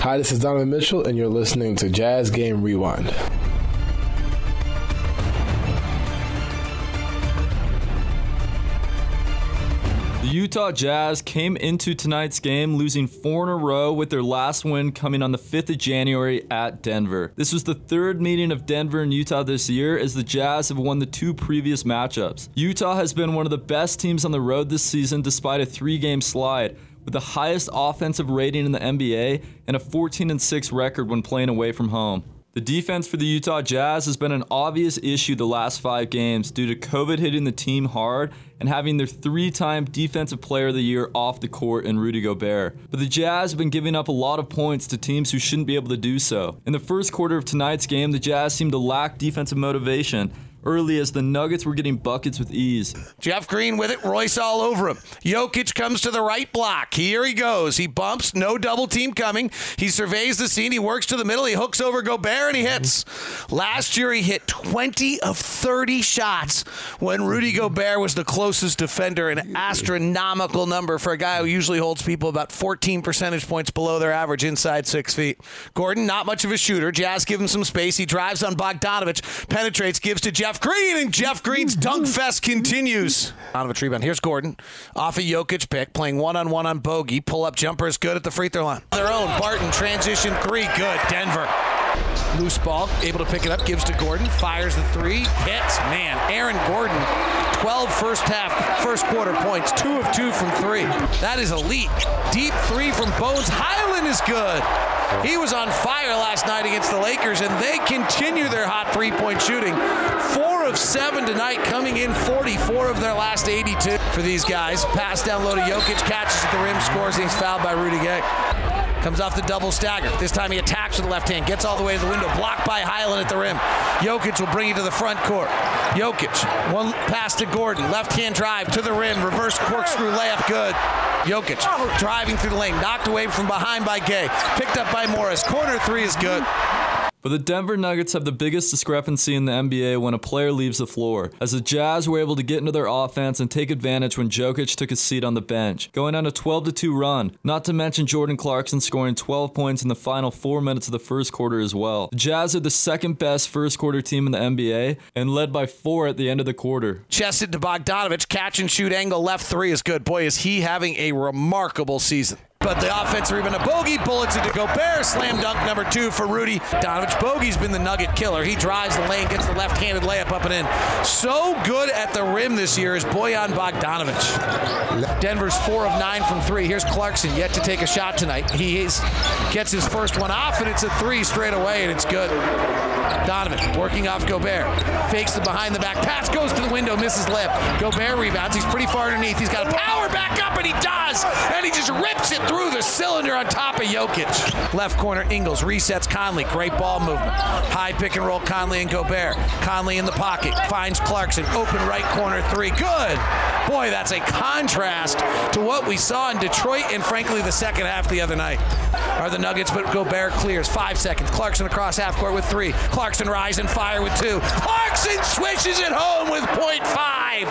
Hi, this is Donovan Mitchell, and you're listening to Jazz Game Rewind. The Utah Jazz came into tonight's game losing four in a row with their last win coming on the 5th of January at Denver. This was the third meeting of Denver and Utah this year as the Jazz have won the two previous matchups. Utah has been one of the best teams on the road this season despite a three game slide with the highest offensive rating in the NBA and a 14 6 record when playing away from home. The defense for the Utah Jazz has been an obvious issue the last five games due to COVID hitting the team hard and having their three time Defensive Player of the Year off the court in Rudy Gobert. But the Jazz have been giving up a lot of points to teams who shouldn't be able to do so. In the first quarter of tonight's game, the Jazz seemed to lack defensive motivation early as the Nuggets were getting buckets with ease. Jeff Green with it, Royce all over him. Jokic comes to the right block. Here he goes. He bumps, no double team coming. He surveys the scene. He works to the middle. He hooks over Gobert and he mhm. hits. Last year he hit 20 of 30 shots when Rudy Gobert was the closest defender, an astronomical number for a guy who usually holds people about 14 percentage points below their average inside six feet. Gordon, not much of a shooter. Jazz give him some space. He drives on Bogdanovich, penetrates, gives to Jeff Green, and Jeff Green's dunk fest continues. Out of a rebound. Here's Gordon off a Jokic pick, playing one on one on Bogey. Pull up jumper is good at the free throw line. Their own Barton transition three, good. Denver. Loose ball, able to pick it up, gives to Gordon, fires the three, hits. Man, Aaron Gordon, 12 first half, first quarter points, two of two from three. That is elite. Deep three from Bones. Hyland is good. He was on fire last night against the Lakers, and they continue their hot three point shooting. Four of seven tonight, coming in 44 of their last 82 for these guys. Pass down low to Jokic, catches at the rim, scores, and he's fouled by Rudy Gay. Comes off the double stagger. This time he attacks with the left hand, gets all the way to the window, blocked by Hyland at the rim. Jokic will bring you to the front court. Jokic, one pass to Gordon, left hand drive to the rim, reverse corkscrew layup, good. Jokic driving through the lane, knocked away from behind by Gay, picked up by Morris. Corner three is good. But the Denver Nuggets have the biggest discrepancy in the NBA when a player leaves the floor, as the Jazz were able to get into their offense and take advantage when Jokic took a seat on the bench, going on a 12 2 run, not to mention Jordan Clarkson scoring 12 points in the final four minutes of the first quarter as well. The Jazz are the second best first quarter team in the NBA and led by four at the end of the quarter. Chested to Bogdanovich, catch and shoot angle left three is good. Boy, is he having a remarkable season. But the offensive rebound to Bogey, bullets into Gobert, slam dunk number two for Rudy. Donovich Bogey's been the nugget killer. He drives the lane, gets the left-handed layup up and in. So good at the rim this year is Bojan Bogdanovich. Denver's four of nine from three. Here's Clarkson, yet to take a shot tonight. He gets his first one off, and it's a three straight away, and it's good. Donovan working off Gobert. Fakes the behind the back pass, goes to the window, misses lip. Gobert rebounds. He's pretty far underneath. He's got a power back up, and he does. And he just rips it through the cylinder on top of Jokic. Left corner, Ingles resets Conley. Great ball movement. High pick and roll, Conley and Gobert. Conley in the pocket. Finds Clarkson. Open right corner three. Good. Boy, that's a contrast to what we saw in Detroit and frankly the second half the other night. Are the Nuggets, but Gobert clears. Five seconds. Clarkson across half court with three. Clarkson rise and fire with two. Clarkson swishes it home with point five.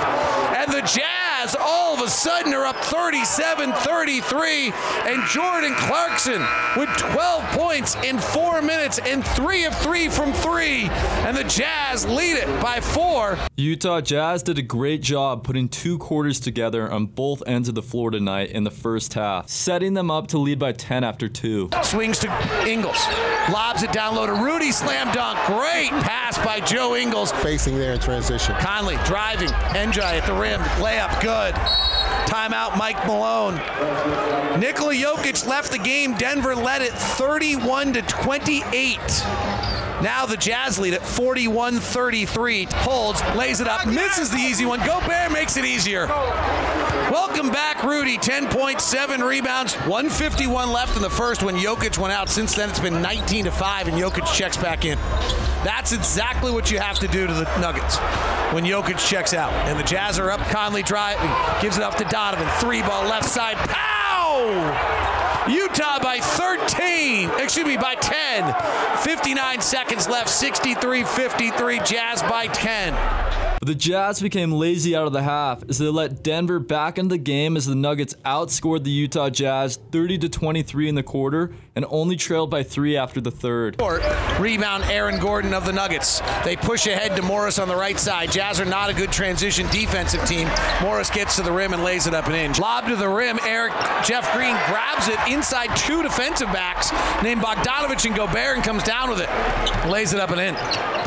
And the Jazz all of a sudden are up 37 33. And Jordan Clarkson with 12 points in four minutes and three of three from three. And the Jazz lead it by four. Utah Jazz did a great job putting two quarters together on both ends of the floor tonight in the first half, setting them up to lead by 10 after two. Swings to Ingles. Lobs it down low to Rudy. Slam dunk. Great pass by Joe Ingles. Facing there in transition. Conley driving. Enjoy at the rim. Layup good. Timeout, Mike Malone. Nikola Jokic left the game. Denver led it 31 to 28. Now the Jazz lead at 41 33. Holds, lays it up, misses the easy one. Gobert makes it easier. Welcome back, Rudy. 10.7 rebounds, 151 left in the first when Jokic went out. Since then, it's been 19 to 5, and Jokic checks back in. That's exactly what you have to do to the Nuggets when Jokic checks out. And the Jazz are up. Conley driving, gives it up to Donovan. Three ball left side. Pow! Utah by 13. Excuse me, by 10. 59 seconds left. 63 53. Jazz by 10. But the Jazz became lazy out of the half as they let Denver back into the game as the Nuggets outscored the Utah Jazz 30 to 23 in the quarter and only trailed by 3 after the third. Rebound Aaron Gordon of the Nuggets. They push ahead to Morris on the right side. Jazz are not a good transition defensive team. Morris gets to the rim and lays it up and in. Lob to the rim. Eric Jeff Green grabs it inside two defensive backs named Bogdanovich and Gobert and comes down with it. Lays it up and in.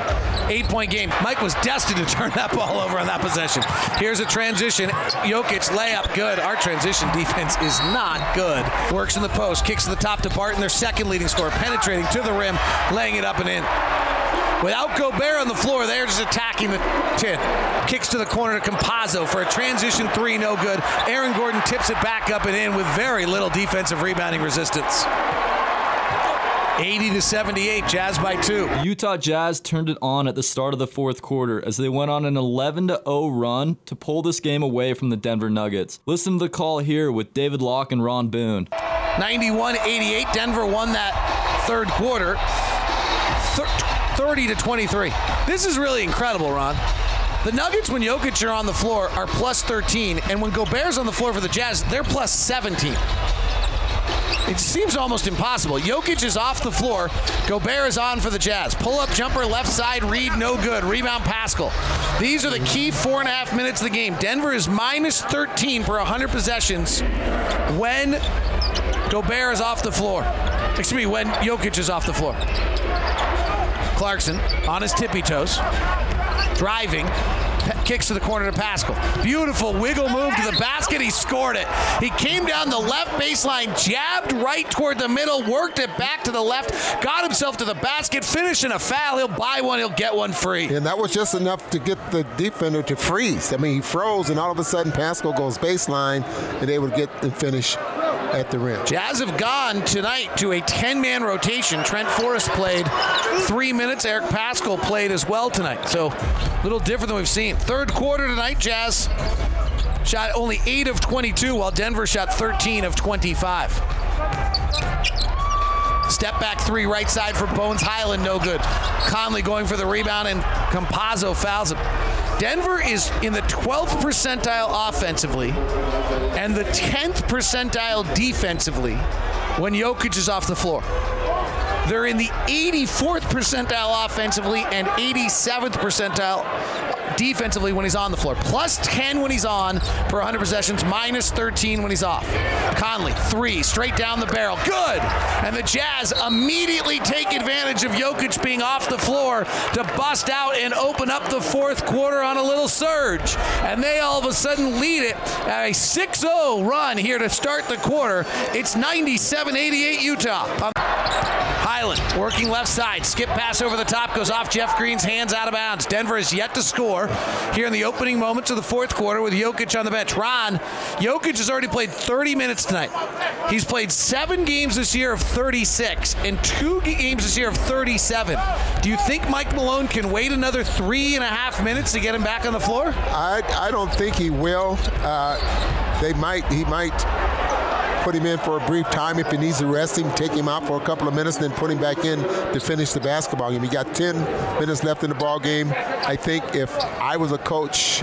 Eight point game. Mike was destined to turn that ball over on that possession. Here's a transition. Jokic layup. Good. Our transition defense is not good. Works in the post. Kicks to the top to Barton, their second leading scorer. Penetrating to the rim. Laying it up and in. Without Gobert on the floor, they're just attacking the 10. Kicks to the corner to Campazzo for a transition three, no good. Aaron Gordon tips it back up and in with very little defensive rebounding resistance. 80 to 78, Jazz by two. Utah Jazz turned it on at the start of the fourth quarter as they went on an 11 0 run to pull this game away from the Denver Nuggets. Listen to the call here with David Locke and Ron Boone. 91 88, Denver won that third quarter. 30 to 23. This is really incredible, Ron. The Nuggets, when Jokic are on the floor, are plus 13, and when Gobert's on the floor for the Jazz, they're plus 17. It seems almost impossible. Jokic is off the floor. Gobert is on for the Jazz. Pull up jumper left side, Reed, no good. Rebound Paschall. These are the key four and a half minutes of the game. Denver is minus 13 per 100 possessions when Gobert is off the floor. Excuse me, when Jokic is off the floor. Clarkson on his tippy toes, driving, kicks to the corner to Paschall. Beautiful wiggle move to the basket. He scored it. He came down the left baseline, jabbed right toward the middle, worked it back to the left, got himself to the basket, finishing a foul. He'll buy one, he'll get one free. And that was just enough to get the defender to freeze. I mean, he froze, and all of a sudden, Paschall goes baseline and able to get and finish at the rim. Jazz have gone tonight to a 10 man rotation. Trent Forrest played three minutes. Eric Paschall played as well tonight. So a little different than we've seen. Third quarter tonight, Jazz shot only 8 of 22, while Denver shot 13 of 25. Step back three, right side for Bones Hyland, no good. Conley going for the rebound, and Campazzo fouls him. Denver is in the 12th percentile offensively and the 10th percentile defensively when Jokic is off the floor. They're in the 84th percentile offensively and 87th percentile defensively when he's on the floor. Plus 10 when he's on per 100 possessions, minus 13 when he's off. Conley, three, straight down the barrel. Good. And the Jazz immediately take advantage of Jokic being off the floor to bust out and open up the fourth quarter on a little surge. And they all of a sudden lead it at a 6 0 run here to start the quarter. It's 97 88 Utah. Um, Hyland working left side. Skip pass over the top goes off Jeff Green's hands out of bounds. Denver is yet to score here in the opening moments of the fourth quarter with Jokic on the bench. Ron, Jokic has already played 30 minutes tonight. He's played seven games this year of 36 and two games this year of 37. Do you think Mike Malone can wait another three and a half minutes to get him back on the floor? I, I don't think he will. Uh, they might. He might put him in for a brief time if he needs to rest him, take him out for a couple of minutes, then put him back in to finish the basketball game. He got 10 minutes left in the ball game. I think if I was a coach,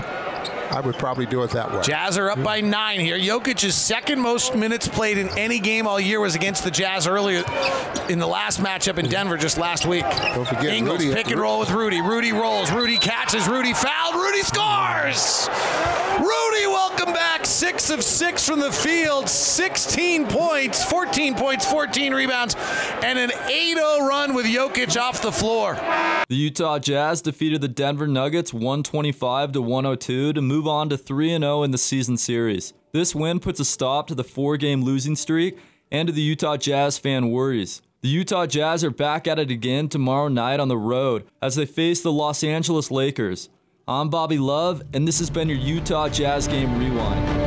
I would probably do it that way. Jazz are up by nine here. Jokic's second most minutes played in any game all year was against the Jazz earlier in the last matchup in Denver just last week. Don't forget Ingles Rudy. Uh, pick and roll with Rudy. Rudy rolls. Rudy catches. Rudy fouled. Rudy scores. Rudy. Six of six from the field. 16 points, 14 points, 14 rebounds, and an 8-0 run with Jokic off the floor. The Utah Jazz defeated the Denver Nuggets 125 to 102 to move on to 3 0 in the season series. This win puts a stop to the four game losing streak and to the Utah Jazz fan worries. The Utah Jazz are back at it again tomorrow night on the road as they face the Los Angeles Lakers. I'm Bobby Love, and this has been your Utah Jazz Game Rewind.